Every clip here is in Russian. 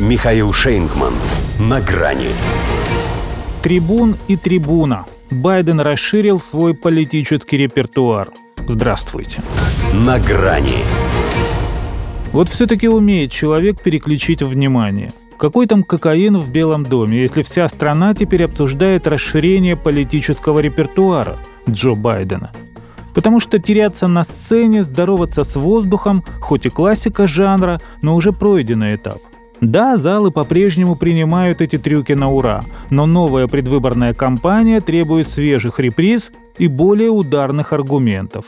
Михаил Шейнгман. На грани. Трибун и трибуна. Байден расширил свой политический репертуар. Здравствуйте. На грани. Вот все-таки умеет человек переключить внимание. Какой там кокаин в Белом доме, если вся страна теперь обсуждает расширение политического репертуара Джо Байдена? Потому что теряться на сцене, здороваться с воздухом, хоть и классика жанра, но уже пройденный этап – да, залы по-прежнему принимают эти трюки на ура, но новая предвыборная кампания требует свежих реприз и более ударных аргументов.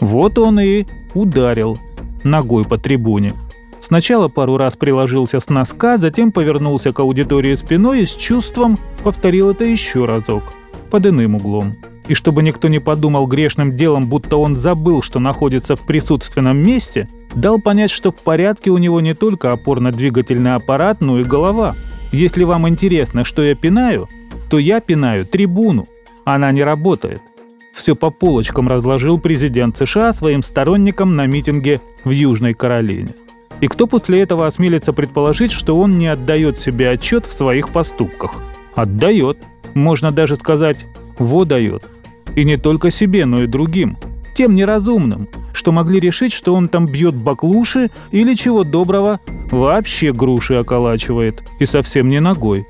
Вот он и ударил ногой по трибуне. Сначала пару раз приложился с носка, затем повернулся к аудитории спиной и с чувством повторил это еще разок, под иным углом. И чтобы никто не подумал грешным делом, будто он забыл, что находится в присутственном месте, дал понять, что в порядке у него не только опорно-двигательный аппарат, но и голова. Если вам интересно, что я пинаю, то я пинаю трибуну. Она не работает. Все по полочкам разложил президент США своим сторонникам на митинге в Южной Каролине. И кто после этого осмелится предположить, что он не отдает себе отчет в своих поступках? Отдает. Можно даже сказать, во дает. И не только себе, но и другим. Тем неразумным, что могли решить, что он там бьет баклуши или чего доброго вообще груши околачивает, и совсем не ногой.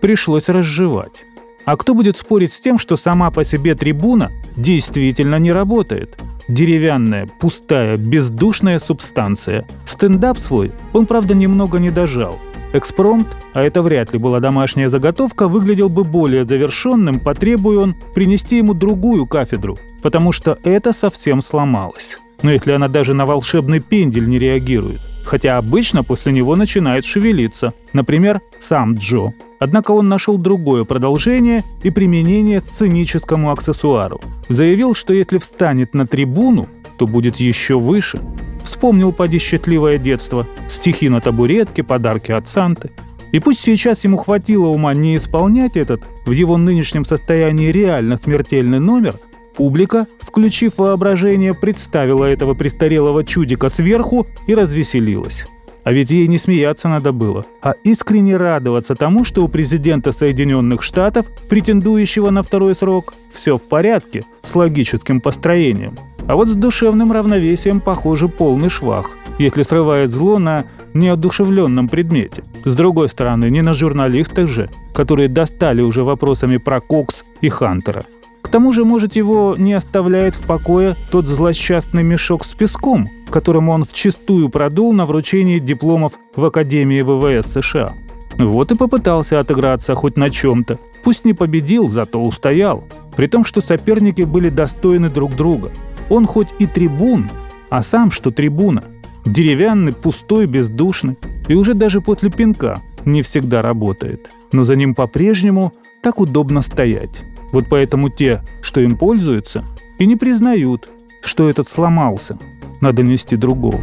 Пришлось разжевать. А кто будет спорить с тем, что сама по себе трибуна действительно не работает? Деревянная, пустая, бездушная субстанция. Стендап свой он, правда, немного не дожал. Экспромт, а это вряд ли была домашняя заготовка, выглядел бы более завершенным, потребуя он принести ему другую кафедру, потому что это совсем сломалось но если она даже на волшебный пендель не реагирует. Хотя обычно после него начинает шевелиться. Например, сам Джо. Однако он нашел другое продолжение и применение сценическому аксессуару. Заявил, что если встанет на трибуну, то будет еще выше. Вспомнил поди счастливое детство, стихи на табуретке, подарки от Санты. И пусть сейчас ему хватило ума не исполнять этот, в его нынешнем состоянии реально смертельный номер, Публика, включив воображение, представила этого престарелого чудика сверху и развеселилась. А ведь ей не смеяться надо было, а искренне радоваться тому, что у президента Соединенных Штатов, претендующего на второй срок, все в порядке с логическим построением. А вот с душевным равновесием, похоже, полный швах, если срывает зло на неодушевленном предмете. С другой стороны, не на журналистах же, которые достали уже вопросами про Кокс и Хантера тому же, может, его не оставляет в покое тот злосчастный мешок с песком, которому он вчистую продул на вручении дипломов в Академии ВВС США. Вот и попытался отыграться хоть на чем-то. Пусть не победил, зато устоял. При том, что соперники были достойны друг друга. Он хоть и трибун, а сам что трибуна. Деревянный, пустой, бездушный. И уже даже после пинка не всегда работает. Но за ним по-прежнему так удобно стоять. Вот поэтому те, что им пользуются, и не признают, что этот сломался. Надо нести другого.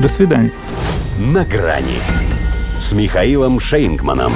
До свидания. На грани с Михаилом Шейнгманом.